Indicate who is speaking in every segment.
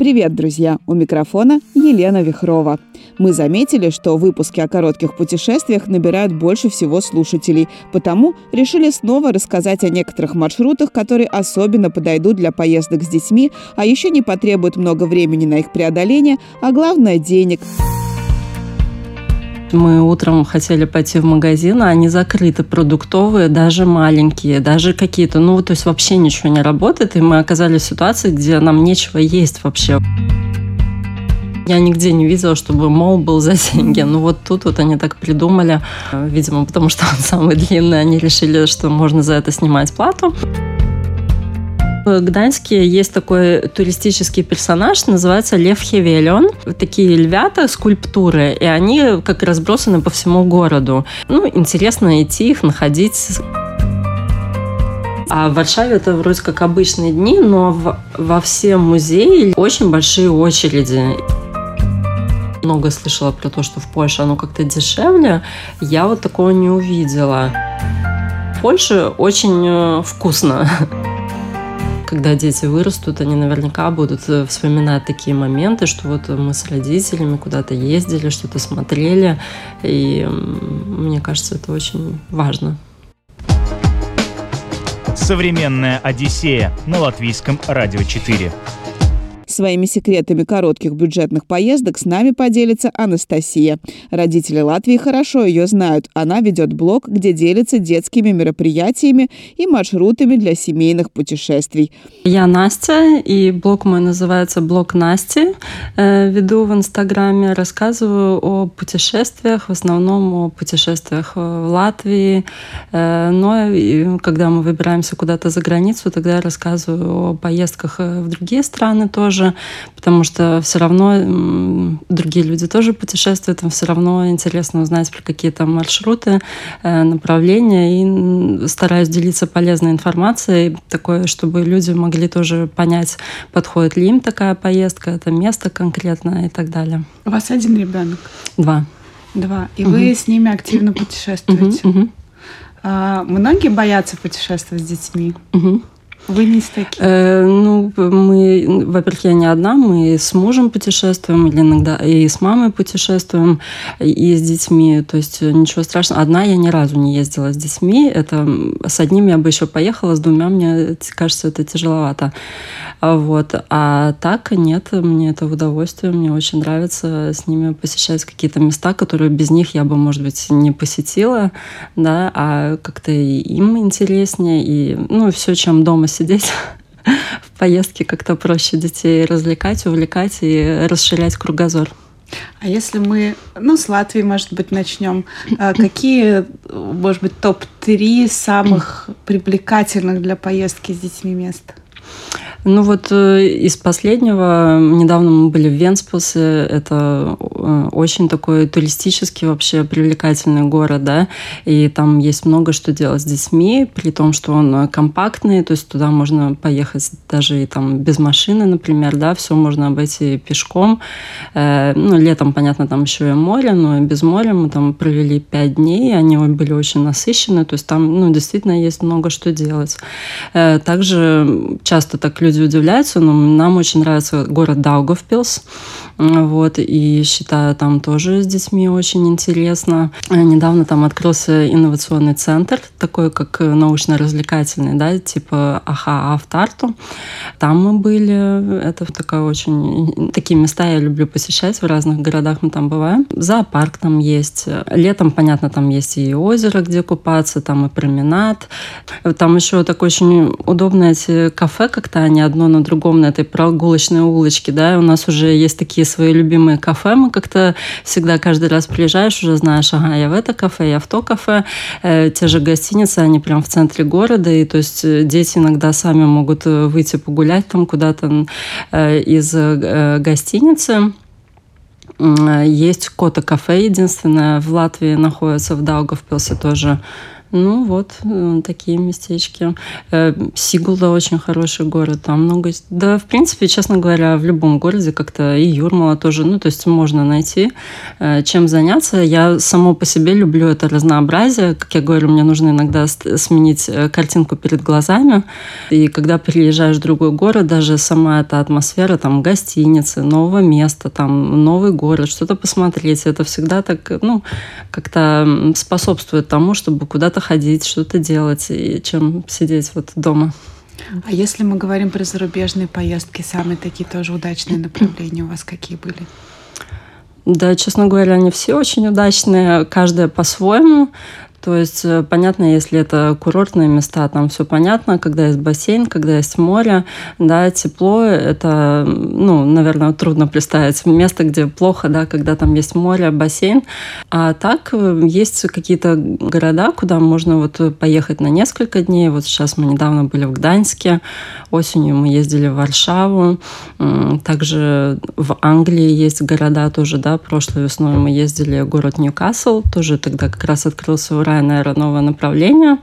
Speaker 1: Привет, друзья! У микрофона Елена Вихрова. Мы заметили, что выпуски о коротких путешествиях набирают больше всего слушателей, потому решили снова рассказать о некоторых маршрутах, которые особенно подойдут для поездок с детьми, а еще не потребуют много времени на их преодоление, а главное – денег.
Speaker 2: Мы утром хотели пойти в магазин, а они закрыты, продуктовые, даже маленькие, даже какие-то, ну, то есть вообще ничего не работает, и мы оказались в ситуации, где нам нечего есть вообще. Я нигде не видела, чтобы мол был за деньги. Ну вот тут вот они так придумали. Видимо, потому что он самый длинный, они решили, что можно за это снимать плату. В Гданьске есть такой туристический персонаж, называется Лев Хевелион. Такие львята, скульптуры, и они как разбросаны по всему городу. Ну, интересно идти их, находить. А в Варшаве это вроде как обычные дни, но в, во все музеи очень большие очереди много слышала про то, что в Польше оно как-то дешевле. Я вот такого не увидела. В Польше очень э, вкусно. Когда дети вырастут, они наверняка будут э, вспоминать такие моменты, что вот мы с родителями куда-то ездили, что-то смотрели. И мне кажется, это очень важно.
Speaker 3: Современная Одиссея на латвийском радио 4.
Speaker 1: Своими секретами коротких бюджетных поездок с нами поделится Анастасия. Родители Латвии хорошо ее знают. Она ведет блог, где делится детскими мероприятиями и маршрутами для семейных путешествий.
Speaker 2: Я Настя, и блог мой называется «Блог Насти». Э, веду в Инстаграме, рассказываю о путешествиях, в основном о путешествиях в Латвии. Э, но когда мы выбираемся куда-то за границу, тогда я рассказываю о поездках в другие страны тоже тоже, потому что все равно другие люди тоже путешествуют, им все равно интересно узнать про какие-то маршруты, э, направления, и стараюсь делиться полезной информацией, такое, чтобы люди могли тоже понять, подходит ли им такая поездка, это место конкретно и так далее.
Speaker 4: У вас один ребенок?
Speaker 2: Два.
Speaker 4: Два. И угу. вы с ними активно путешествуете? Угу, угу. А, многие боятся путешествовать с детьми?
Speaker 2: Угу.
Speaker 4: Вы не таким?
Speaker 2: Э, ну, мы, во-первых, я не одна, мы с мужем путешествуем, или иногда и с мамой путешествуем, и с детьми. То есть ничего страшного. Одна я ни разу не ездила с детьми. Это с одним я бы еще поехала, с двумя мне кажется, это тяжеловато. Вот. А так нет, мне это в удовольствие, мне очень нравится с ними посещать какие-то места, которые без них я бы, может быть, не посетила, да, а как-то им интереснее, и, ну, все, чем дома в поездке, как-то проще детей развлекать, увлекать и расширять кругозор.
Speaker 4: А если мы, ну, с Латвии, может быть, начнем, а какие, может быть, топ-3 самых привлекательных для поездки с детьми мест?
Speaker 2: Ну вот э, из последнего, недавно мы были в Венспилсе, это э, очень такой туристический вообще привлекательный город, да, и там есть много что делать с детьми, при том, что он компактный, то есть туда можно поехать даже и там без машины, например, да, все можно обойти пешком. Э, ну, летом, понятно, там еще и море, но и без моря мы там провели пять дней, они были очень насыщены, то есть там, ну, действительно есть много что делать. Также часто так люди люди удивляются, но нам очень нравится город Даугавпилс. Вот, и считаю, там тоже с детьми очень интересно. Недавно там открылся инновационный центр, такой как научно-развлекательный, да, типа АХА Автарту. Там мы были, это такая очень... Такие места я люблю посещать, в разных городах мы там бываем. Зоопарк там есть. Летом, понятно, там есть и озеро, где купаться, там и променад. Там еще такое очень удобное эти кафе, как-то они одно на другом на этой прогулочной улочке, да, у нас уже есть такие свои любимые кафе, мы как-то всегда каждый раз приезжаешь, уже знаешь, ага, я в это кафе, я в то кафе, э, те же гостиницы, они прям в центре города, и то есть э, дети иногда сами могут э, выйти погулять там куда-то э, из э, гостиницы, есть Кота кафе единственное в Латвии находится в Даугавпилсе тоже Ну вот, э, такие местечки. Э, Сигулда очень хороший город, там много... Да, в принципе, честно говоря, в любом городе как-то и Юрмала тоже, ну, то есть можно найти, э, чем заняться. Я само по себе люблю это разнообразие. Как я говорю, мне нужно иногда сменить картинку перед глазами. И когда приезжаешь в другой город, даже сама эта атмосфера, там, гостиницы, нового места, там, новый город, что-то посмотреть, это всегда так, ну, как-то способствует тому, чтобы куда-то куда-то ходить, что-то делать, и чем сидеть вот дома.
Speaker 4: А если мы говорим про зарубежные поездки, самые такие тоже удачные направления у вас какие были?
Speaker 2: Да, честно говоря, они все очень удачные, каждая по-своему. То есть, э, понятно, если это курортные места, там все понятно, когда есть бассейн, когда есть море, да, тепло, это, ну, наверное, трудно представить место, где плохо, да, когда там есть море, бассейн. А так э, есть какие-то города, куда можно вот поехать на несколько дней. Вот сейчас мы недавно были в Гданьске, осенью мы ездили в Варшаву, также в Англии есть города тоже, да, прошлой весной мы ездили в город Ньюкасл, тоже тогда как раз открылся Ryanair новое направление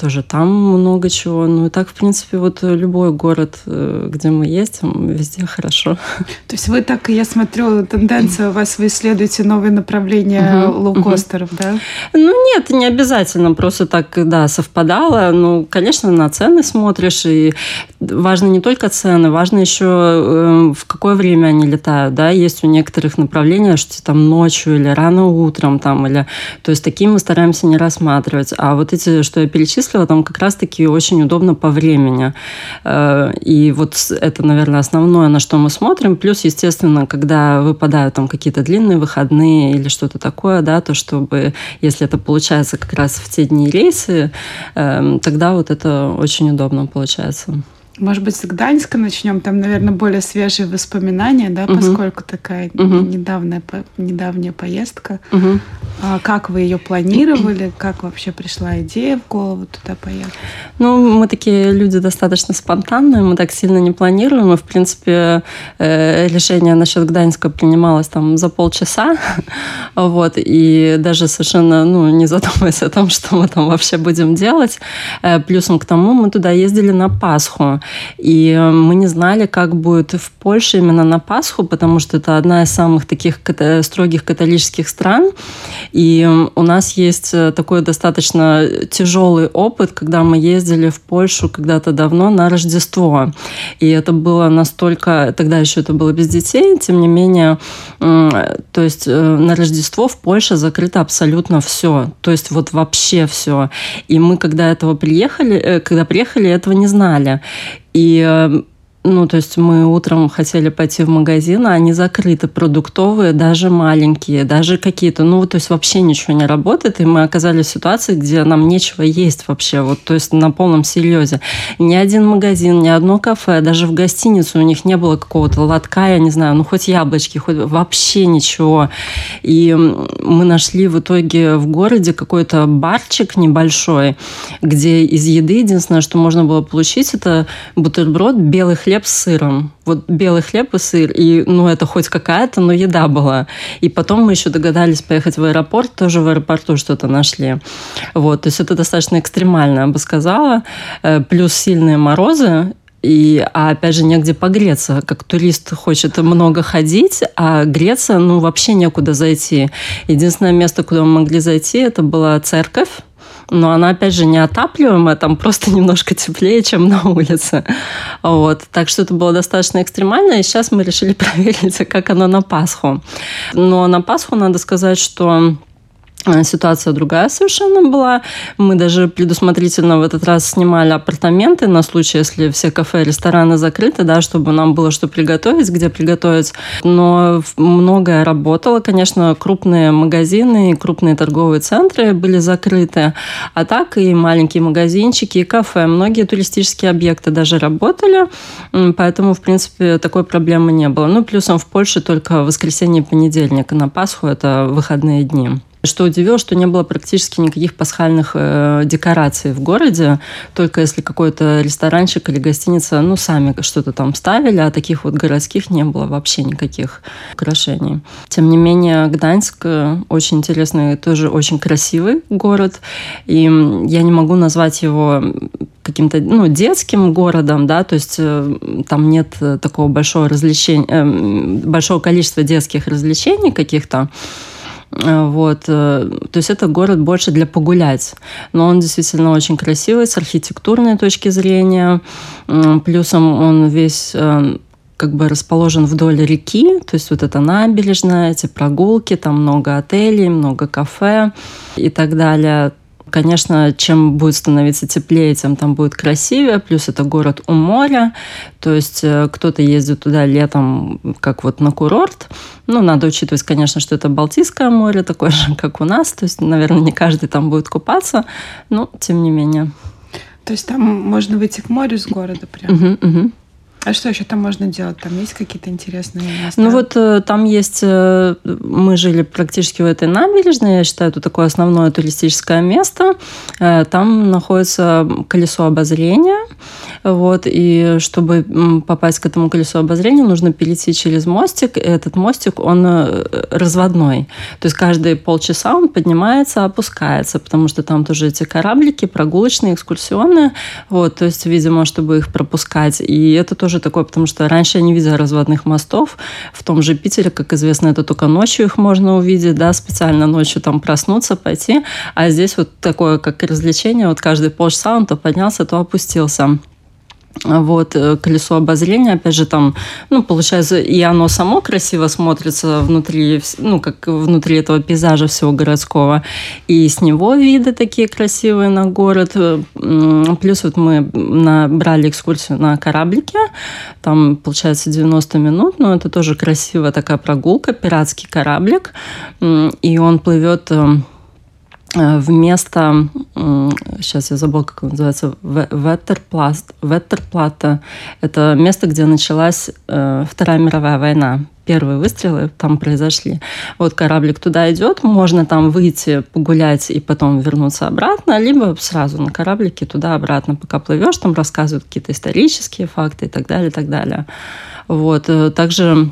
Speaker 2: тоже там много чего. Ну и так, в принципе, вот любой город, э, где мы ездим, везде хорошо.
Speaker 4: То есть вы так, я смотрю, тенденция у вас, вы исследуете новые направления uh-huh, лоукостеров, uh-huh. да?
Speaker 2: Ну нет, не обязательно, просто так, да, совпадало. Ну, конечно, на цены смотришь, и важно не только цены, важно еще э, в какое время они летают, да, есть у некоторых направлений, что там ночью или рано утром, там, или... То есть такие мы стараемся не рассматривать. А вот эти, что я перечислила, перечислила, там как раз-таки очень удобно по времени. Э, и вот это, наверное, основное, на что мы смотрим. Плюс, естественно, когда выпадают там какие-то длинные выходные или что-то такое, да, то чтобы, если это получается как раз в те дни рейсы, э, тогда вот это очень удобно получается.
Speaker 4: Может быть, с Гданьска начнем. Там, наверное, более свежие воспоминания, да, угу. поскольку такая угу. недавняя, недавняя поездка. Угу. А как вы ее планировали? Как вообще пришла идея в голову туда поехать?
Speaker 2: Ну, мы такие люди достаточно спонтанные, мы так сильно не планируем. И, в принципе, э, решение насчет Гданьска принималось там за полчаса. вот, и даже совершенно ну, не задумываясь о том, что мы там вообще будем делать. Э, плюсом к тому мы туда ездили на Пасху. И э, мы не знали, как будет в Польше именно на Пасху, потому что это одна из самых таких строгих католических стран. И э, у нас есть э, такой достаточно тяжелый опыт, когда мы ездили в Польшу когда-то давно на Рождество. И это было настолько... Тогда еще это было без детей, тем не менее, то есть на Рождество в Польше закрыто абсолютно все. То есть вот вообще все. И мы, когда этого приехали, когда приехали, этого не знали. И э, ну, то есть мы утром хотели пойти в магазин, а они закрыты, продуктовые, даже маленькие, даже какие-то, ну, то есть вообще ничего не работает, и мы оказались в ситуации, где нам нечего есть вообще, вот, то есть на полном серьезе. Ни один магазин, ни одно кафе, даже в гостинице у них не было какого-то лотка, я не знаю, ну, хоть яблочки, хоть вообще ничего. И мы нашли в итоге в городе какой-то барчик небольшой, где из еды единственное, что можно было получить, это бутерброд, белый хлеб с сыром. Вот белый хлеб и сыр. И, ну, это хоть какая-то, но еда была. И потом мы еще догадались поехать в аэропорт, тоже в аэропорту что-то нашли. Вот, то есть это достаточно экстремально, я бы сказала. Э, плюс сильные морозы, и, а опять же, негде погреться. Как турист хочет много ходить, а греться, ну, вообще некуда зайти. Единственное место, куда мы могли зайти, это была церковь но она, опять же, не отапливаемая, там просто немножко теплее, чем на улице. Вот. Так что это было достаточно экстремально, и сейчас мы решили проверить, как оно на Пасху. Но на Пасху надо сказать, что ситуация другая совершенно была. Мы даже предусмотрительно в этот раз снимали апартаменты на случай, если все кафе, рестораны закрыты, да, чтобы нам было что приготовить, где приготовить. Но многое работало. Конечно, крупные магазины и крупные торговые центры были закрыты. А так и маленькие магазинчики, и кафе. Многие туристические объекты даже работали. Поэтому, в принципе, такой проблемы не было. Ну, плюсом в Польше только воскресенье и понедельник. На Пасху это выходные дни. Что удивило, что не было практически никаких пасхальных э, декораций в городе, только если какой-то ресторанчик или гостиница, ну, сами что-то там ставили, а таких вот городских не было вообще никаких украшений. Тем не менее, Гданьск э, очень интересный, тоже очень красивый город, и я не могу назвать его каким-то ну, детским городом, да, то есть э, там нет такого большого развлечения, э, большого количества детских развлечений каких-то, Э, вот. Э, то есть это город больше для погулять. Но он действительно очень красивый с архитектурной точки зрения. Плюсом он весь э, как бы расположен вдоль реки, то есть вот эта набережная, эти прогулки, там много отелей, много кафе и так далее. Конечно, чем будет становиться теплее, тем там будет красивее. Плюс это город у моря. То есть э, кто-то ездит туда летом, как вот на курорт. Ну, надо учитывать, конечно, что это Балтийское море, такое же, как у нас. То есть, наверное, не каждый там будет купаться, но тем не менее.
Speaker 4: То есть там можно выйти к морю с города прям? Угу, угу. А что еще там можно делать? Там есть какие-то интересные места?
Speaker 2: Ну вот э, там есть... Э, мы жили практически в этой набережной. Я считаю, это такое основное туристическое место. Э, там находится колесо обозрения. Вот, и чтобы попасть к этому колесу обозрения, нужно перейти через мостик. И этот мостик, он разводной. То есть каждые полчаса он поднимается, опускается, потому что там тоже эти кораблики прогулочные, экскурсионные. Вот, то есть, видимо, чтобы их пропускать. И это тоже тоже такое, потому что раньше я не видела разводных мостов. В том же Питере, как известно, это только ночью их можно увидеть, да, специально ночью там проснуться, пойти. А здесь вот такое, как развлечение, вот каждые полчаса он то поднялся, то опустился. Вот, э, колесо обозрения, опять же, там, ну, получается, и оно само красиво смотрится внутри, ну, как внутри этого пейзажа всего городского. И с него виды такие красивые на город. Плюс вот мы набрали экскурсию на кораблике. Там, получается, 90 минут, но это тоже красивая такая прогулка, пиратский кораблик. И он плывет э, Э, вместо, сейчас я забыла, как он называется, Веттерпласт, Веттерплата. Это место, где началась э, Вторая мировая война. Первые выстрелы там произошли. Вот кораблик туда идет, можно там выйти, погулять и потом вернуться обратно, либо сразу на кораблике туда-обратно, пока плывешь, там рассказывают какие-то исторические факты и так далее, и так далее. Вот. Э, также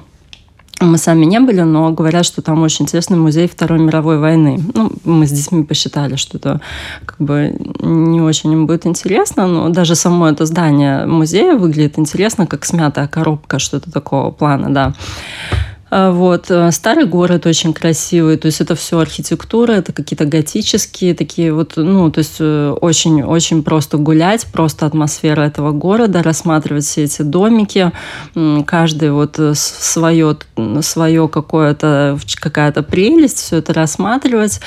Speaker 2: мы сами не были, но говорят, что там очень интересный музей Второй мировой войны. Ну, мы с детьми посчитали, что это как бы не очень им будет интересно, но даже само это здание музея выглядит интересно, как смятая коробка, что-то такого плана, да. А, вот. Э, старый город очень красивый, то есть это все архитектура, это какие-то готические такие вот, ну, то есть очень-очень э, просто гулять, просто атмосфера этого города, рассматривать все эти домики, каждый вот свое, э, свое какое-то, какая-то прелесть, все это рассматривать.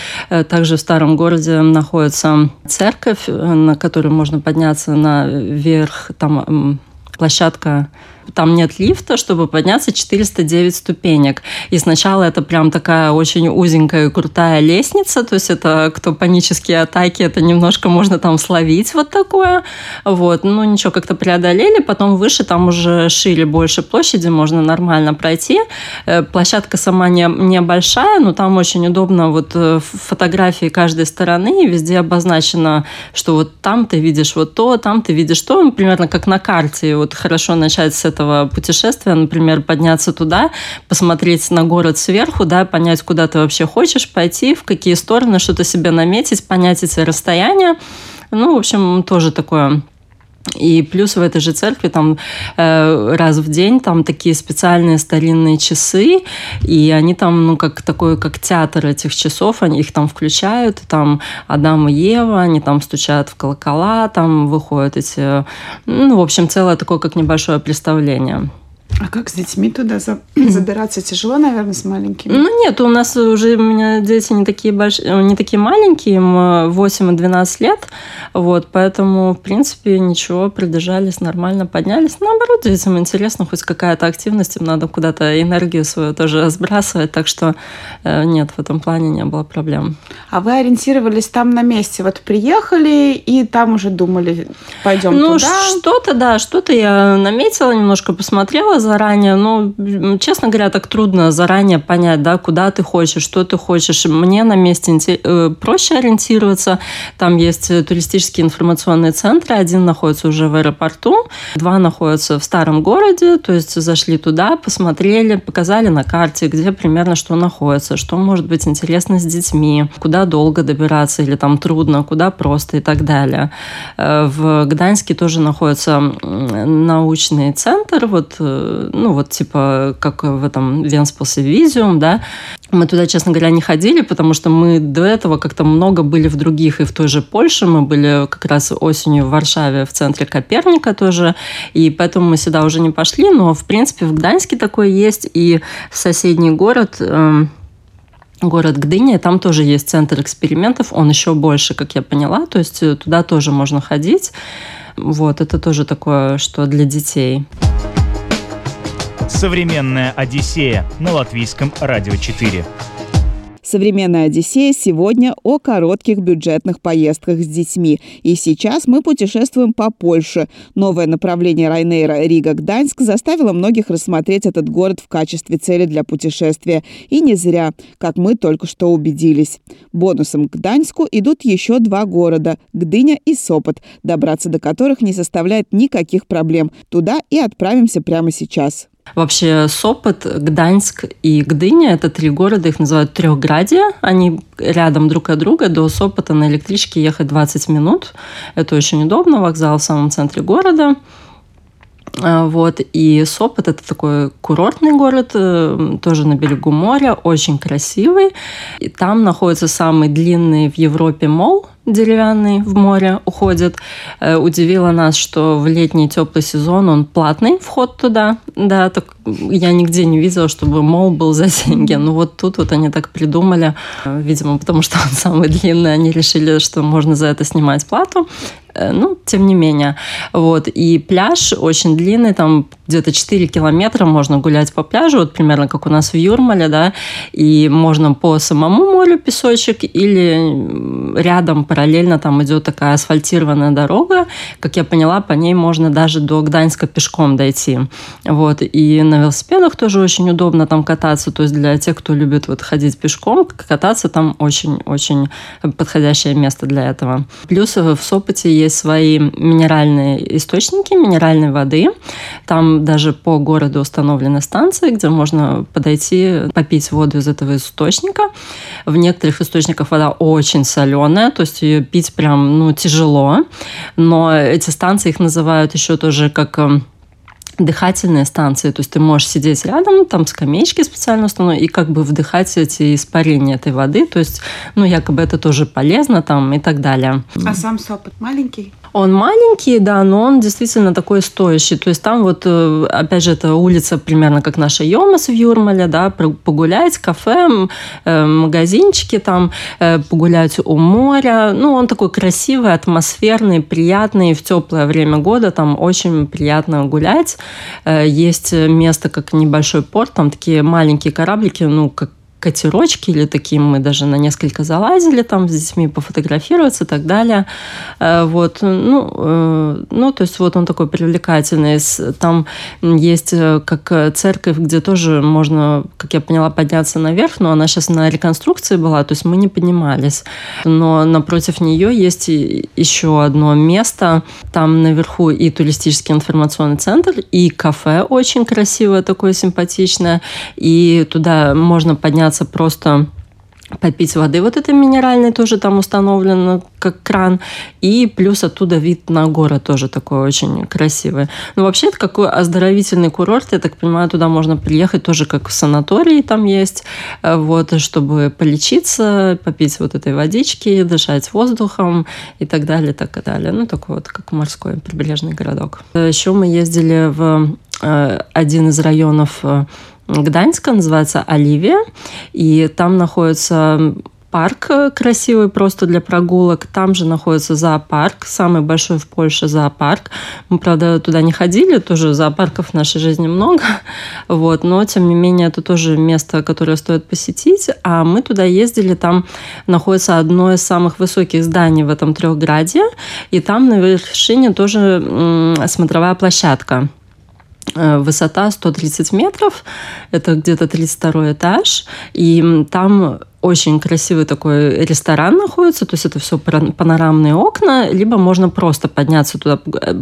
Speaker 2: Также в старом городе находится церковь, на которой можно подняться наверх, там площадка там нет лифта, чтобы подняться 409 ступенек. И сначала это прям такая очень узенькая и крутая лестница, то есть это кто панические атаки, это немножко можно там словить вот такое. Вот, ну ничего, как-то преодолели, потом выше там уже шире, больше площади, можно нормально пройти. Э, площадка сама не, небольшая, но там очень удобно вот э, фотографии каждой стороны, везде обозначено, что вот там ты видишь вот то, там ты видишь то, примерно как на карте. Вот хорошо начать с этого путешествия, например, подняться туда, посмотреть на город сверху, да, понять, куда ты вообще хочешь пойти, в какие стороны, что-то себе наметить, понять эти расстояния. Ну, в общем, тоже такое и плюс в этой же церкви там э, раз в день там такие специальные старинные часы, и они там, ну, как такой, как театр этих часов, они их там включают, там Адам и Ева, они там стучат в колокола, там выходят эти, ну, в общем, целое такое, как небольшое представление.
Speaker 4: А как с детьми туда забираться? Тяжело, наверное, с маленькими?
Speaker 2: Ну нет, у нас уже у меня дети не такие большие, не такие маленькие, им 8 и 12 лет, вот, поэтому, в принципе, ничего, придержались нормально, поднялись. Наоборот, детям интересно, хоть какая-то активность, им надо куда-то энергию свою тоже сбрасывать, так что э, нет, в этом плане не было проблем.
Speaker 4: А вы ориентировались там на месте? Вот приехали и там уже думали, пойдем
Speaker 2: ну,
Speaker 4: туда?
Speaker 2: Ну, что-то, да, что-то я наметила, немножко посмотрела за заранее, но, честно говоря, так трудно заранее понять, да, куда ты хочешь, что ты хочешь. Мне на месте э, проще ориентироваться. Там есть туристические информационные центры. Один находится уже в аэропорту, два находятся в старом городе, то есть зашли туда, посмотрели, показали на карте, где примерно что находится, что может быть интересно с детьми, куда долго добираться или там трудно, куда просто и так далее. Э, в Гданьске тоже находится научный центр, вот, э, ну вот типа как в этом Венспилсе Визиум, да, мы туда, честно говоря, не ходили, потому что мы до этого как-то много были в других, и в той же Польше. Мы были как раз осенью в Варшаве, в центре Коперника тоже, и поэтому мы сюда уже не пошли. Но, в принципе, в Гданьске такое есть, и соседний город эм, город Гдыня, там тоже есть центр экспериментов, он еще больше, как я поняла, то есть э, туда тоже можно ходить. Вот, это тоже такое, что для детей.
Speaker 3: Современная Одиссея на латвийском радио 4.
Speaker 1: Современная Одиссея сегодня о коротких бюджетных поездках с детьми. И сейчас мы путешествуем по Польше. Новое направление Райнейра Рига-Гданьск заставило многих рассмотреть этот город в качестве цели для путешествия. И не зря, как мы только что убедились. Бонусом к Гданьску идут еще два города – Гдыня и Сопот, добраться до которых не составляет никаких проблем. Туда и отправимся прямо сейчас.
Speaker 2: Вообще Сопот, Гданьск и Гдыня – это три города, их называют Трехградия. Они рядом друг от друга. До Сопота на электричке ехать 20 минут. Это очень удобно. Вокзал в самом центре города. А, вот. И Сопот – это такой курортный город, э, тоже на берегу моря, очень красивый. И там находится самый длинный в Европе мол – деревянный в море уходит. Э, удивило нас, что в летний теплый сезон он платный вход туда. Да, так я нигде не видела, чтобы мол был за деньги. Ну вот тут вот они так придумали, э, видимо, потому что он самый длинный, они решили, что можно за это снимать плату. Э, ну, тем не менее. Вот. И пляж очень длинный, там где-то 4 километра можно гулять по пляжу, вот примерно как у нас в Юрмале, да, и можно по самому морю песочек или рядом параллельно там идет такая асфальтированная дорога, как я поняла, по ней можно даже до Гданьска пешком дойти. Вот. И на велосипедах тоже очень удобно там кататься, то есть для тех, кто любит вот ходить пешком, кататься там очень-очень подходящее место для этого. Плюс в Сопоте есть свои минеральные источники минеральной воды. Там даже по городу установлены станции, где можно подойти, попить воду из этого источника. В некоторых источниках вода очень соленая, то есть ее пить прям ну, тяжело. Но эти станции их называют еще тоже как эм, дыхательные станции, то есть ты можешь сидеть рядом, там скамеечки специально установлены, и как бы вдыхать эти испарения этой воды, то есть, ну, якобы это тоже полезно там и так далее.
Speaker 4: А сам сопот маленький?
Speaker 2: Он маленький, да, но он действительно такой стоящий. То есть там вот, э, опять же, это улица примерно как наша Йомас в Юрмале, да, погулять, кафе, э, магазинчики там, э, погулять у моря. Ну, он такой красивый, атмосферный, приятный. В теплое время года там очень приятно гулять. Есть место, как небольшой порт, там такие маленькие кораблики, ну, как катерочки или таким мы даже на несколько залазили там с детьми пофотографироваться и так далее. Э, вот, ну, э, ну, то есть вот он такой привлекательный. Там есть э, как церковь, где тоже можно, как я поняла, подняться наверх, но она сейчас на реконструкции была, то есть мы не поднимались. Но напротив нее есть еще одно место. Там наверху и туристический информационный центр, и кафе очень красивое, такое симпатичное. И туда можно подняться заняться просто попить воды. Вот это минеральный тоже там установлено как кран. И плюс оттуда вид на город тоже такой очень красивый. Ну, вообще, это какой оздоровительный курорт. Я так понимаю, туда можно приехать тоже как в санатории там есть. Э, вот, чтобы полечиться, попить вот этой водички, дышать воздухом и так далее, и так далее. Ну, такой вот как морской прибрежный городок. Еще мы ездили в э, один из районов э, Гданьска, называется Оливия, и там находится парк красивый просто для прогулок. Там же находится зоопарк, самый большой в Польше зоопарк. Мы, правда, туда не ходили, тоже зоопарков в нашей жизни много, вот, но, тем не менее, это тоже место, которое стоит посетить. А мы туда ездили, там находится одно из самых высоких зданий в этом трехграде, и там на вершине тоже смотровая площадка. Э, высота 130 метров, это где-то 32 этаж, и там очень красивый такой ресторан находится, то есть это все панорамные окна, либо можно просто подняться туда,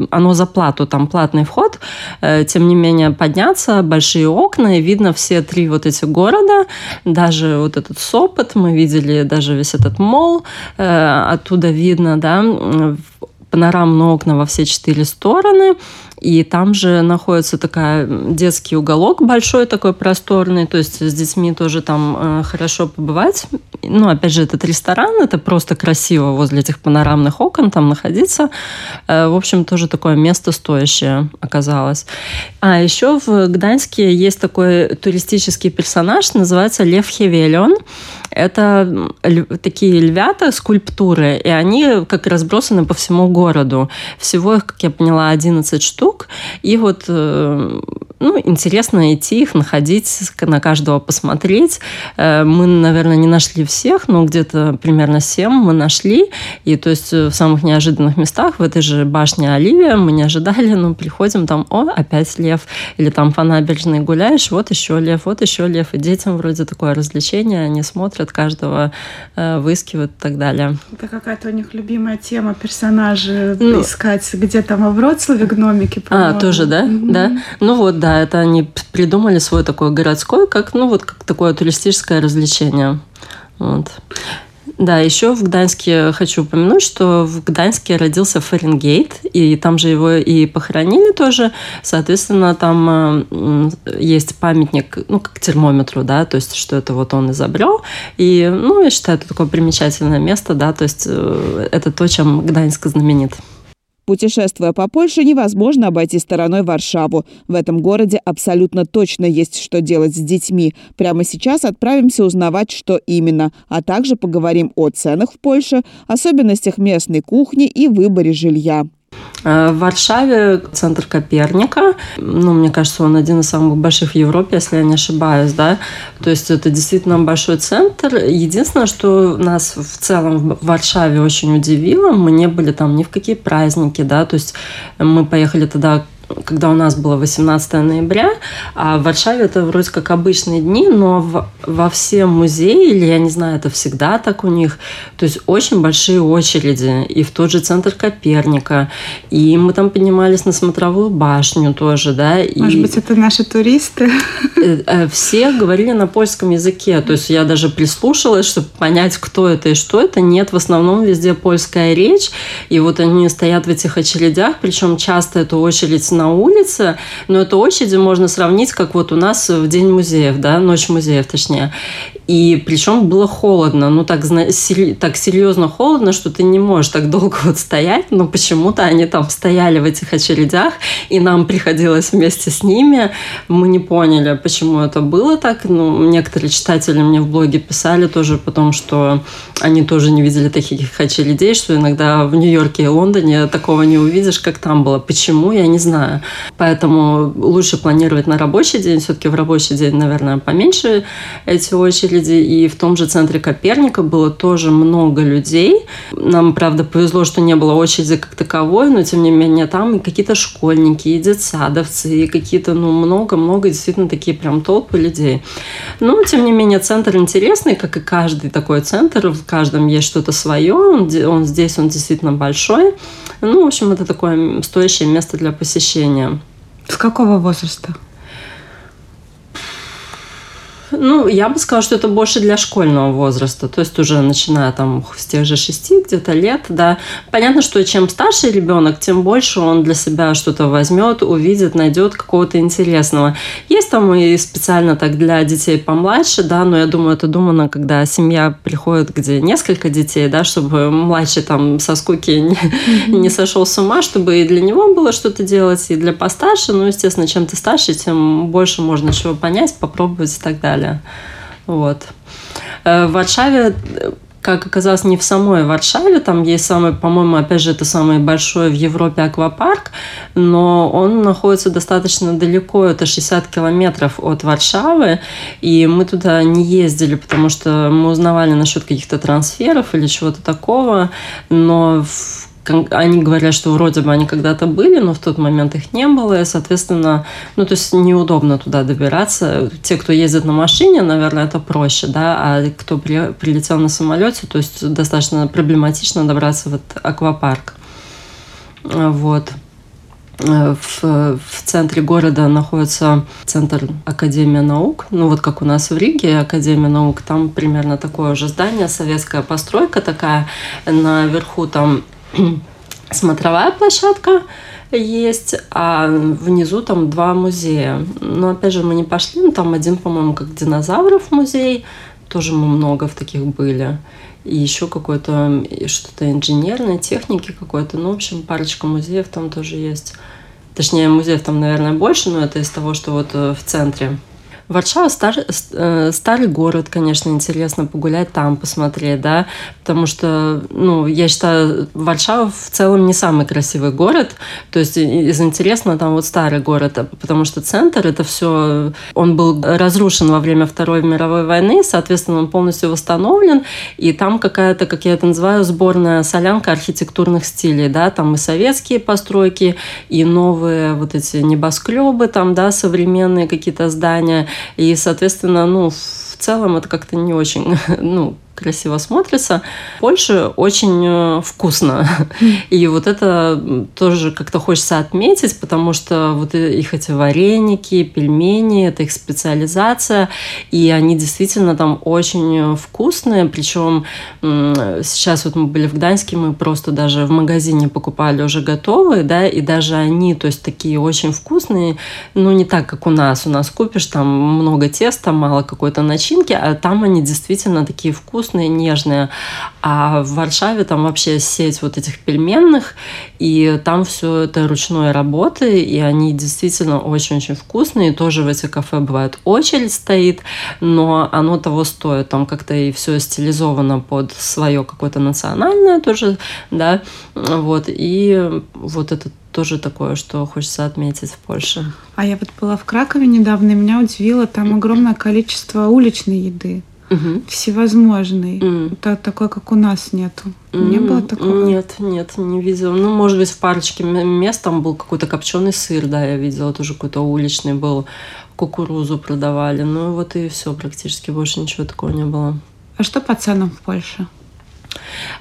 Speaker 2: оно за плату, там платный вход, э, тем не менее подняться, большие окна, и видно все три вот эти города, даже вот этот Сопот, мы видели даже весь этот мол, э, оттуда видно, да, панорамные окна во все четыре стороны, и там же находится такая детский уголок большой такой просторный, то есть с детьми тоже там э, хорошо побывать. Ну, опять же, этот ресторан, это просто красиво возле этих панорамных окон там находиться. Э, в общем, тоже такое место стоящее оказалось. А еще в Гданьске есть такой туристический персонаж, называется Лев Хевелион. Это такие львята, скульптуры, и они как разбросаны по всему городу. Всего их, как я поняла, 11 штук. И вот э, ну, интересно идти их, находить, на каждого посмотреть. Э, мы, наверное, не нашли всех, но где-то примерно 7 мы нашли. И то есть в самых неожиданных местах, в этой же башне Оливия, мы не ожидали, но приходим там, о, опять лев. Или там по набережной гуляешь, вот еще лев, вот еще лев. И детям вроде такое развлечение, они смотрят каждого, э, выискивают и так далее.
Speaker 4: Это какая-то у них любимая тема персонажи ну, искать, где там во Вроцлаве гномики.
Speaker 2: А, тоже, да? Mm-hmm. Да. Ну вот, да, да, это они придумали свой такой городской, как, ну, вот как такое туристическое развлечение. Вот. Да, еще в Гданьске хочу упомянуть, что в Гданьске родился Фаренгейт, и там же его и похоронили тоже. Соответственно, там э, есть памятник, ну, как термометру, да, то есть, что это вот он изобрел. И, ну, я считаю, это такое примечательное место, да, то есть, э, это то, чем Гданьск знаменит.
Speaker 1: Путешествуя по Польше, невозможно обойти стороной Варшаву. В этом городе абсолютно точно есть что делать с детьми. Прямо сейчас отправимся узнавать, что именно, а также поговорим о ценах в Польше, особенностях местной кухни и выборе жилья.
Speaker 2: Э, в Варшаве центр Коперника. Ну, мне кажется, он один из самых больших в Европе, если я не ошибаюсь, да. То есть это действительно большой центр. Единственное, что нас в целом в Варшаве очень удивило, мы не были там ни в какие праздники, да, то есть мы поехали тогда когда у нас было 18 ноября, а в Варшаве это вроде как обычные дни, но в, во все музеи, или я не знаю, это всегда так у них, то есть очень большие очереди, и в тот же центр Коперника, и мы там поднимались на смотровую башню тоже, да. И
Speaker 4: Может быть, это наши туристы?
Speaker 2: Э, э, все говорили на польском языке, то есть я даже прислушалась, чтобы понять, кто это и что это. Нет, в основном везде польская речь, и вот они стоят в этих очередях, причем часто эту очередь на улице, но эту очередь можно сравнить, как вот у нас в День музеев, да, Ночь музеев, точнее. И причем было холодно, ну так, так серьезно холодно, что ты не можешь так долго вот стоять, но почему-то они там стояли в этих очередях, и нам приходилось вместе с ними. Мы не поняли, почему это было так. Ну, некоторые читатели мне в блоге писали тоже потом, что они тоже не видели таких очередей, что иногда в Нью-Йорке и Лондоне такого не увидишь, как там было. Почему, я не знаю. Поэтому лучше планировать на рабочий день. Все-таки в рабочий день, наверное, поменьше эти очереди очереди, и в том же центре Коперника было тоже много людей. Нам, правда, повезло, что не было очереди как таковой, но, тем не менее, там и какие-то школьники, и детсадовцы, и какие-то, ну, много-много действительно такие прям толпы людей. Но, тем не менее, центр интересный, как и каждый такой центр, в каждом есть что-то свое, он, он здесь, он действительно большой. Ну, в общем, это такое стоящее место для посещения.
Speaker 4: С какого возраста?
Speaker 2: Ну, я бы сказала, что это больше для школьного возраста, то есть уже начиная там с тех же шести где-то лет, да. Понятно, что чем старше ребенок, тем больше он для себя что-то возьмет, увидит, найдет какого-то интересного. Есть там и специально так для детей помладше, да, но я думаю, это думано, когда семья приходит, где несколько детей, да, чтобы младший там со скуки не, не сошел с ума, чтобы и для него было что-то делать, и для постарше, ну, естественно, чем ты старше, тем больше можно чего понять, попробовать и так далее далее. Вот. Э, в Варшаве как оказалось, не в самой Варшаве, там есть самый, по-моему, опять же, это самый большой в Европе аквапарк, но он находится достаточно далеко, это 60 километров от Варшавы, и мы туда не ездили, потому что мы узнавали насчет каких-то трансферов или чего-то такого, но в они говорят, что вроде бы они когда-то были, но в тот момент их не было, и, соответственно, ну, то есть неудобно туда добираться. Те, кто ездит на машине, наверное, это проще, да, а кто при, прилетел на самолете, то есть достаточно проблематично добраться в этот аквапарк. Вот. В, в центре города находится центр Академии наук. Ну, вот как у нас в Риге Академия наук, там примерно такое же здание, советская постройка такая. Наверху там смотровая площадка есть, а внизу там два музея. Но опять же мы не пошли, но там один, по-моему, как динозавров музей, тоже мы много в таких были. И еще какое-то что-то инженерной техники какой-то. Ну, в общем, парочка музеев там тоже есть. Точнее, музеев там, наверное, больше, но это из того, что вот э, в центре. Варшава стар, э, старый город, конечно, интересно погулять там, посмотреть, да, потому что, ну, я считаю, Варшава в целом не самый красивый город, то есть из интересного там вот старый город, а потому что центр это все, он был разрушен во время Второй мировой войны, соответственно, он полностью восстановлен, и там какая-то, как я это называю, сборная солянка архитектурных стилей, да, там и советские постройки, и новые вот эти небоскребы там, да, современные какие-то здания, и, соответственно, ну, в целом это как-то не очень, ну, красиво смотрится. В Польше очень э, вкусно. И вот это тоже как-то хочется отметить, потому что вот их эти вареники, пельмени, это их специализация, и они действительно там очень вкусные. Причем сейчас вот мы были в Гданьске, мы просто даже в магазине покупали уже готовые, да, и даже они, то есть такие очень вкусные, ну не так, как у нас. У нас купишь там много теста, мало какой-то начинки, а там они действительно такие вкусные вкусные, нежные. А в Варшаве там вообще сеть вот этих пельменных, и там все это ручной работы, и они действительно очень-очень вкусные. Тоже в этих кафе бывает очередь стоит, но оно того стоит. Там как-то и все стилизовано под свое какое-то национальное тоже, да, вот. И вот это тоже такое, что хочется отметить в Польше.
Speaker 4: А я вот была в Кракове недавно, и меня удивило, там огромное количество уличной еды угу. всевозможный. Mm. Это такой, как у нас нету. Mm. Не было такого?
Speaker 2: Нет, нет, не видела. Ну, может быть, в парочке мест там был какой-то копченый сыр, да, я видела, тоже какой-то уличный был. Кукурузу продавали. Ну, вот и все, практически больше ничего такого не было.
Speaker 4: А что по ценам в Польше?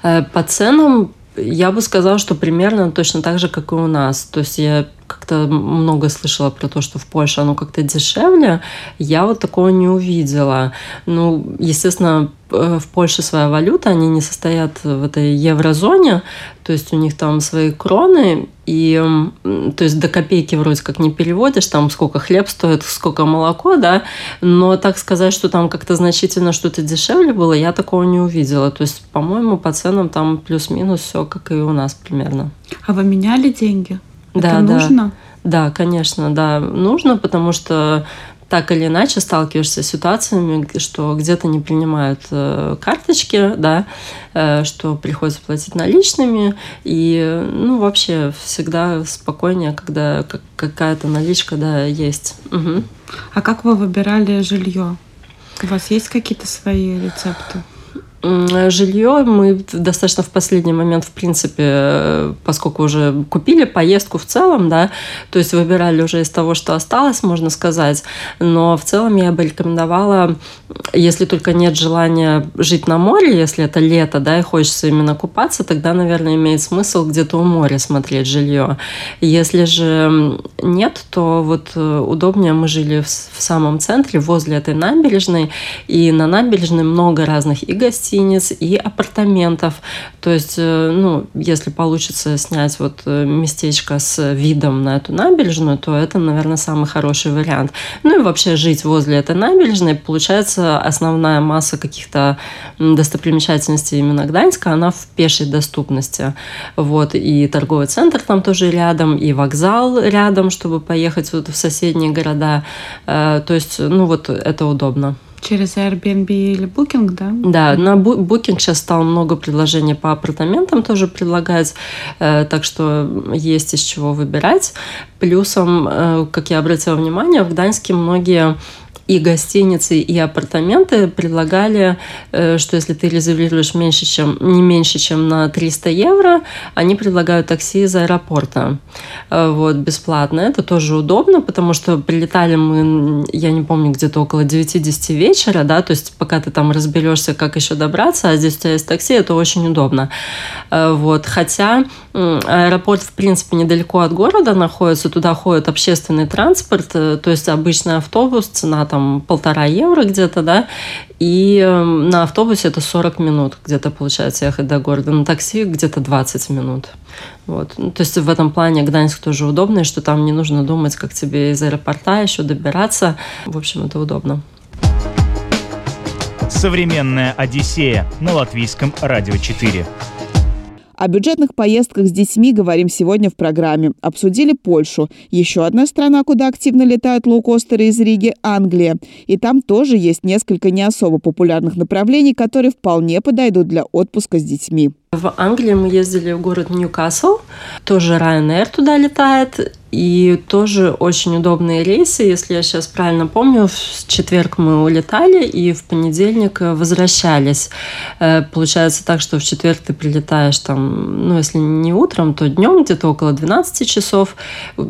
Speaker 2: Э, по ценам я бы сказала, что примерно точно так же, как и у нас. То есть я как-то много слышала про то, что в Польше оно как-то дешевле. Я вот такого не увидела. Ну, естественно, в Польше своя валюта, они не состоят в этой еврозоне, то есть у них там свои кроны, и то есть до копейки вроде как не переводишь, там сколько хлеб стоит, сколько молоко, да, но так сказать, что там как-то значительно что-то дешевле было, я такого не увидела. То есть, по-моему, по ценам там плюс-минус все, как и у нас примерно.
Speaker 4: А вы меняли деньги?
Speaker 2: Да,
Speaker 4: Это да. нужно?
Speaker 2: Да, конечно, да, нужно, потому что так или иначе сталкиваешься с ситуациями, что где-то не принимают э, карточки, да, э, что приходится платить наличными, и, ну, вообще всегда спокойнее, когда какая-то наличка, да, есть. Угу.
Speaker 4: А как вы выбирали жилье? У вас есть какие-то свои рецепты?
Speaker 2: Жилье мы достаточно в последний момент, в принципе, поскольку уже купили поездку в целом, да, то есть выбирали уже из того, что осталось, можно сказать. Но в целом я бы рекомендовала, если только нет желания жить на море, если это лето, да, и хочется именно купаться, тогда, наверное, имеет смысл где-то у моря смотреть жилье. Если же нет, то вот э, удобнее мы жили в, самом центре, возле этой набережной, и на набережной много разных и гостей, гостиниц и апартаментов. То есть, э, ну, если получится снять вот э, местечко с видом на эту набережную, то это, наверное, самый хороший вариант. Ну и вообще жить возле этой набережной, получается, основная масса каких-то достопримечательностей именно Гданьска, она в пешей доступности. Вот, и торговый центр там тоже рядом, и вокзал рядом, чтобы поехать вот в соседние города. Э, то есть, ну вот это удобно.
Speaker 4: Через Airbnb или Booking, да?
Speaker 2: Да, на Booking сейчас стало много предложений по апартаментам тоже предлагать, э, так что есть из чего выбирать. Плюсом, э, как я обратила внимание, в Гданьске многие и гостиницы, и апартаменты предлагали, э, что если ты резервируешь меньше, чем, не меньше, чем на 300 евро, они предлагают такси из аэропорта. Э, вот, бесплатно. Это тоже удобно, потому что прилетали мы, я не помню, где-то около 9-10 вечера, да, то есть пока ты там разберешься, как еще добраться, а здесь у тебя есть такси, это очень удобно. Э, вот, хотя аэропорт, в принципе, недалеко от города находится, туда ходит общественный транспорт, то есть обычный автобус, цена там там полтора евро где-то, да, и эм, на автобусе это 40 минут где-то получается ехать до города, на такси где-то 20 минут. Вот. Ну, то есть в этом плане Гданьск тоже удобный, что там не нужно думать, как тебе из аэропорта еще добираться. В общем, это удобно.
Speaker 3: Современная Одиссея на латвийском радио 4.
Speaker 1: О бюджетных поездках с детьми говорим сегодня в программе. Обсудили Польшу. Еще одна страна, куда активно летают лоукостеры из Риги – Англия. И там тоже есть несколько не особо популярных направлений, которые вполне подойдут для отпуска с детьми.
Speaker 2: В Англии мы ездили в город Ньюкасл. Тоже Ryanair туда летает. И тоже очень удобные рейсы. Если я сейчас правильно помню, в четверг мы улетали и в понедельник возвращались. Э, получается так, что в четверг ты прилетаешь там, ну, если не утром, то днем, где-то около 12 часов.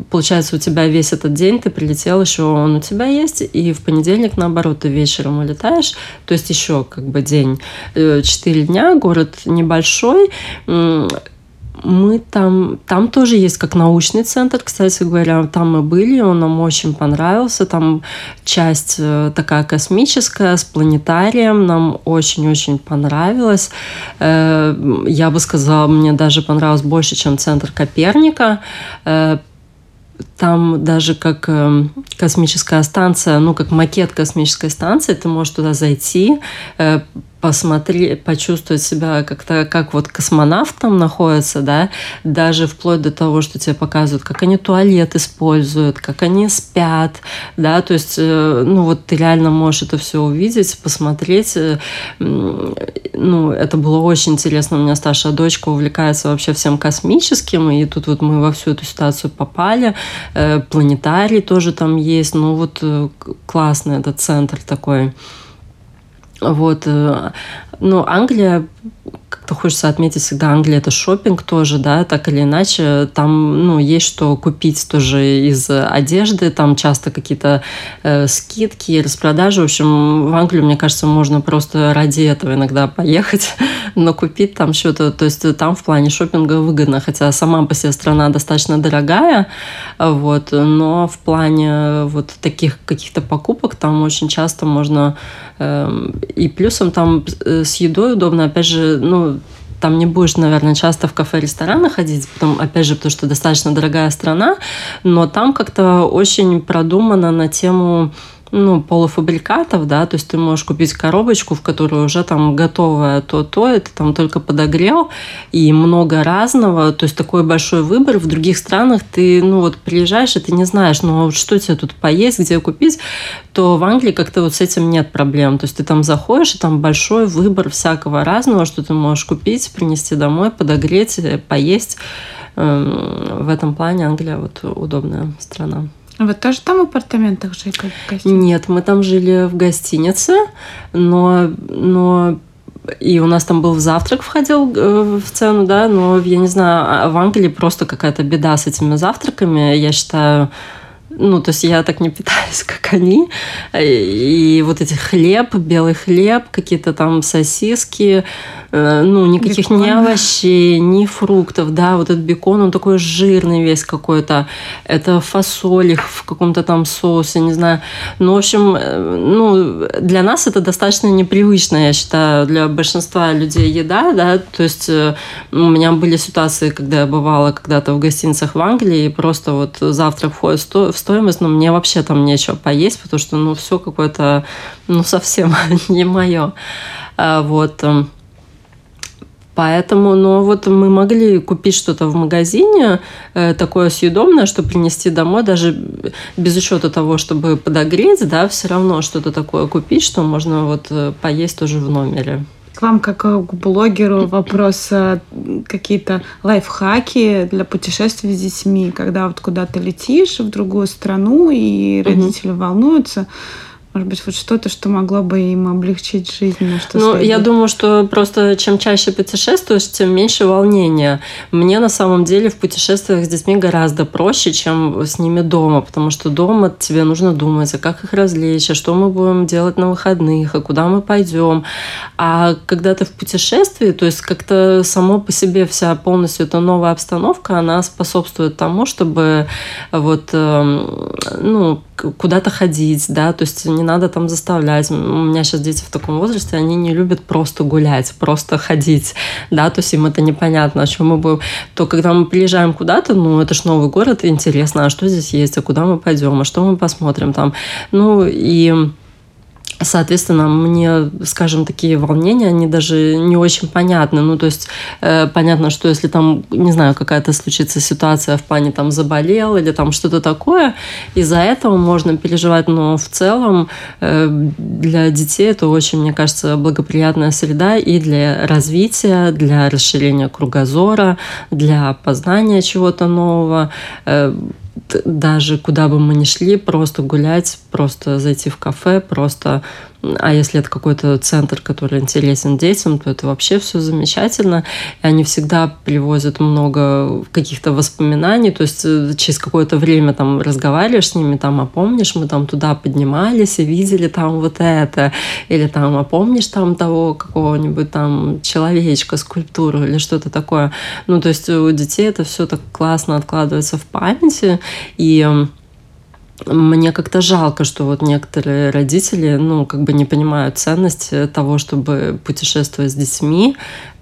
Speaker 2: Получается, у тебя весь этот день ты прилетел, еще он у тебя есть. И в понедельник, наоборот, ты вечером улетаешь. То есть еще как бы день. Э, четыре дня, город небольшой, большой. Мы там, там тоже есть как научный центр, кстати говоря, там мы были, он нам очень понравился, там часть э, такая космическая с планетарием, нам очень-очень понравилось. Э, я бы сказала, мне даже понравилось больше, чем центр Коперника, э, там даже как космическая станция, ну, как макет космической станции, ты можешь туда зайти, посмотреть, почувствовать себя как-то, как вот космонавт там находится, да, даже вплоть до того, что тебе показывают, как они туалет используют, как они спят, да, то есть, э, ну, вот ты реально можешь это все увидеть, посмотреть, э, ну, это было очень интересно, у меня старшая дочка увлекается вообще всем космическим, и тут вот мы во всю эту ситуацию попали, э, планетарий тоже там есть, ну, вот классный этот центр такой, вот. Э, ну, Англия как-то хочется отметить всегда, Англия это шопинг тоже, да, так или иначе, там, ну, есть что купить тоже из одежды, там часто какие-то э, скидки, распродажи, в общем, в Англию, мне кажется, можно просто ради этого иногда поехать, но купить там что-то, то есть там в плане шопинга выгодно, хотя сама по себе страна достаточно дорогая, вот, но в плане вот таких каких-то покупок там очень часто можно, э, и плюсом там э, с едой удобно, опять же, ну, там не будешь, наверное, часто в кафе-рестораны ходить, потом, опять же, потому что достаточно дорогая страна, но там как-то очень продумано на тему ну, полуфабрикатов, да, то есть ты можешь купить коробочку, в которой уже там готовое то-то, это там только подогрел, и много разного, то есть такой большой выбор. В других странах ты, ну, вот приезжаешь, и ты не знаешь, ну, что тебе тут поесть, где купить, то в Англии как-то вот с этим нет проблем. То есть ты там заходишь, и там большой выбор всякого разного, что ты можешь купить, принести домой, подогреть, поесть. Эм, в этом плане Англия вот удобная страна.
Speaker 4: Вы тоже там в апартаментах жили? В
Speaker 2: гостинице? Нет, мы там жили в гостинице, но, но и у нас там был завтрак входил э, в цену, да, но я не знаю, а в Англии просто какая-то беда с этими завтраками. Я считаю, ну, то есть я так не питаюсь, как они. И вот эти хлеб, белый хлеб, какие-то там сосиски, э, ну, никаких бекон. ни овощей, ни фруктов, да, вот этот бекон, он такой жирный весь какой-то. Это фасоль их в каком-то там соусе, не знаю. Ну, в общем, э, ну, для нас это достаточно непривычно, я считаю, для большинства людей еда, да, то есть э, у меня были ситуации, когда я бывала когда-то в гостиницах в Англии, и просто вот завтрак входит в стоимость, но мне вообще там нечего поесть, потому что, ну, все какое-то, ну, совсем не мое. А, вот. Эм, поэтому, ну вот мы могли купить что-то в магазине э, такое съедобное, что принести домой, даже без учета того, чтобы подогреть, да, все равно что-то такое купить, что можно вот э, поесть тоже в номере
Speaker 4: к вам, как к блогеру, вопрос э, какие-то лайфхаки для путешествий с детьми, когда вот куда-то летишь в другую страну, и родители угу. волнуются. Может быть, вот что-то, что могло бы им облегчить жизнь? На что
Speaker 2: ну, я думаю, что просто чем чаще путешествуешь, тем меньше волнения. Мне на самом деле в путешествиях с детьми гораздо проще, чем с ними дома, потому что дома тебе нужно думать, а как их развлечь, а что мы будем делать на выходных, а куда мы пойдем. А когда ты в путешествии, то есть как-то само по себе вся полностью эта новая обстановка, она способствует тому, чтобы вот, эм, ну, куда-то ходить, да, то есть не надо там заставлять. У меня сейчас дети в таком возрасте, они не любят просто гулять, просто ходить, да, то есть им это непонятно, о чем мы будем. То когда мы приезжаем куда-то, ну, это ж новый город, интересно, а что здесь есть, а куда мы пойдем, а что мы посмотрим там. Ну, и Соответственно, мне, скажем, такие волнения, они даже не очень понятны. Ну, то есть, э, понятно, что если там, не знаю, какая-то случится ситуация в плане там заболел или там что-то такое, из-за этого можно переживать, но в целом э, для детей это очень, мне кажется, благоприятная среда и для развития, для расширения кругозора, для познания чего-то нового. Э, даже куда бы мы ни шли, просто гулять, просто зайти в кафе, просто а если это какой-то центр, который интересен детям, то это вообще все замечательно. И они всегда привозят много каких-то воспоминаний. То есть э, через какое-то время там разговариваешь с ними, там, а помнишь, мы там туда поднимались и видели там вот это. Или там, а помнишь там того какого-нибудь там человечка, скульптуру или что-то такое. Ну, то есть у детей это все так классно откладывается в памяти. И мне как-то жалко, что вот некоторые родители, ну, как бы не понимают ценность того, чтобы путешествовать с детьми,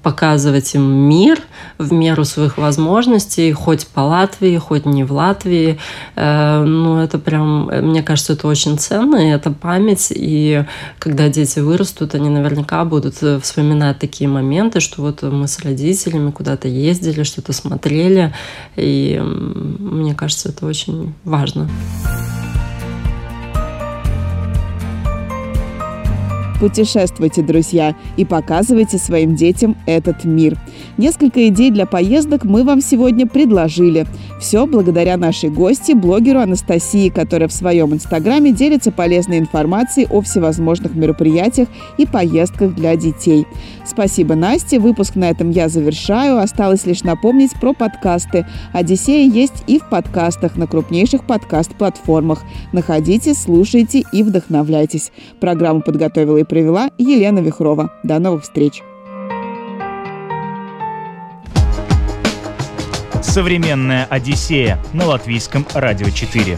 Speaker 2: показывать им мир в меру своих возможностей, хоть по Латвии, хоть не в Латвии. Э, ну, это прям, мне кажется, это очень ценно, и это память. И когда дети вырастут, они наверняка будут вспоминать такие моменты, что вот мы с родителями куда-то ездили, что-то смотрели. И мне кажется, это очень важно.
Speaker 1: Путешествуйте, друзья, и показывайте своим детям этот мир. Несколько идей для поездок мы вам сегодня предложили. Все благодаря нашей гости, блогеру Анастасии, которая в своем инстаграме делится полезной информацией о всевозможных мероприятиях и поездках для детей. Спасибо, Насте. Выпуск на этом я завершаю. Осталось лишь напомнить про подкасты. «Одиссея» есть и в подкастах на крупнейших подкаст-платформах. Находите, слушайте и вдохновляйтесь. Программу подготовила и провела Елена Вихрова. До новых встреч!
Speaker 3: Современная Одиссея на латвийском радио 4.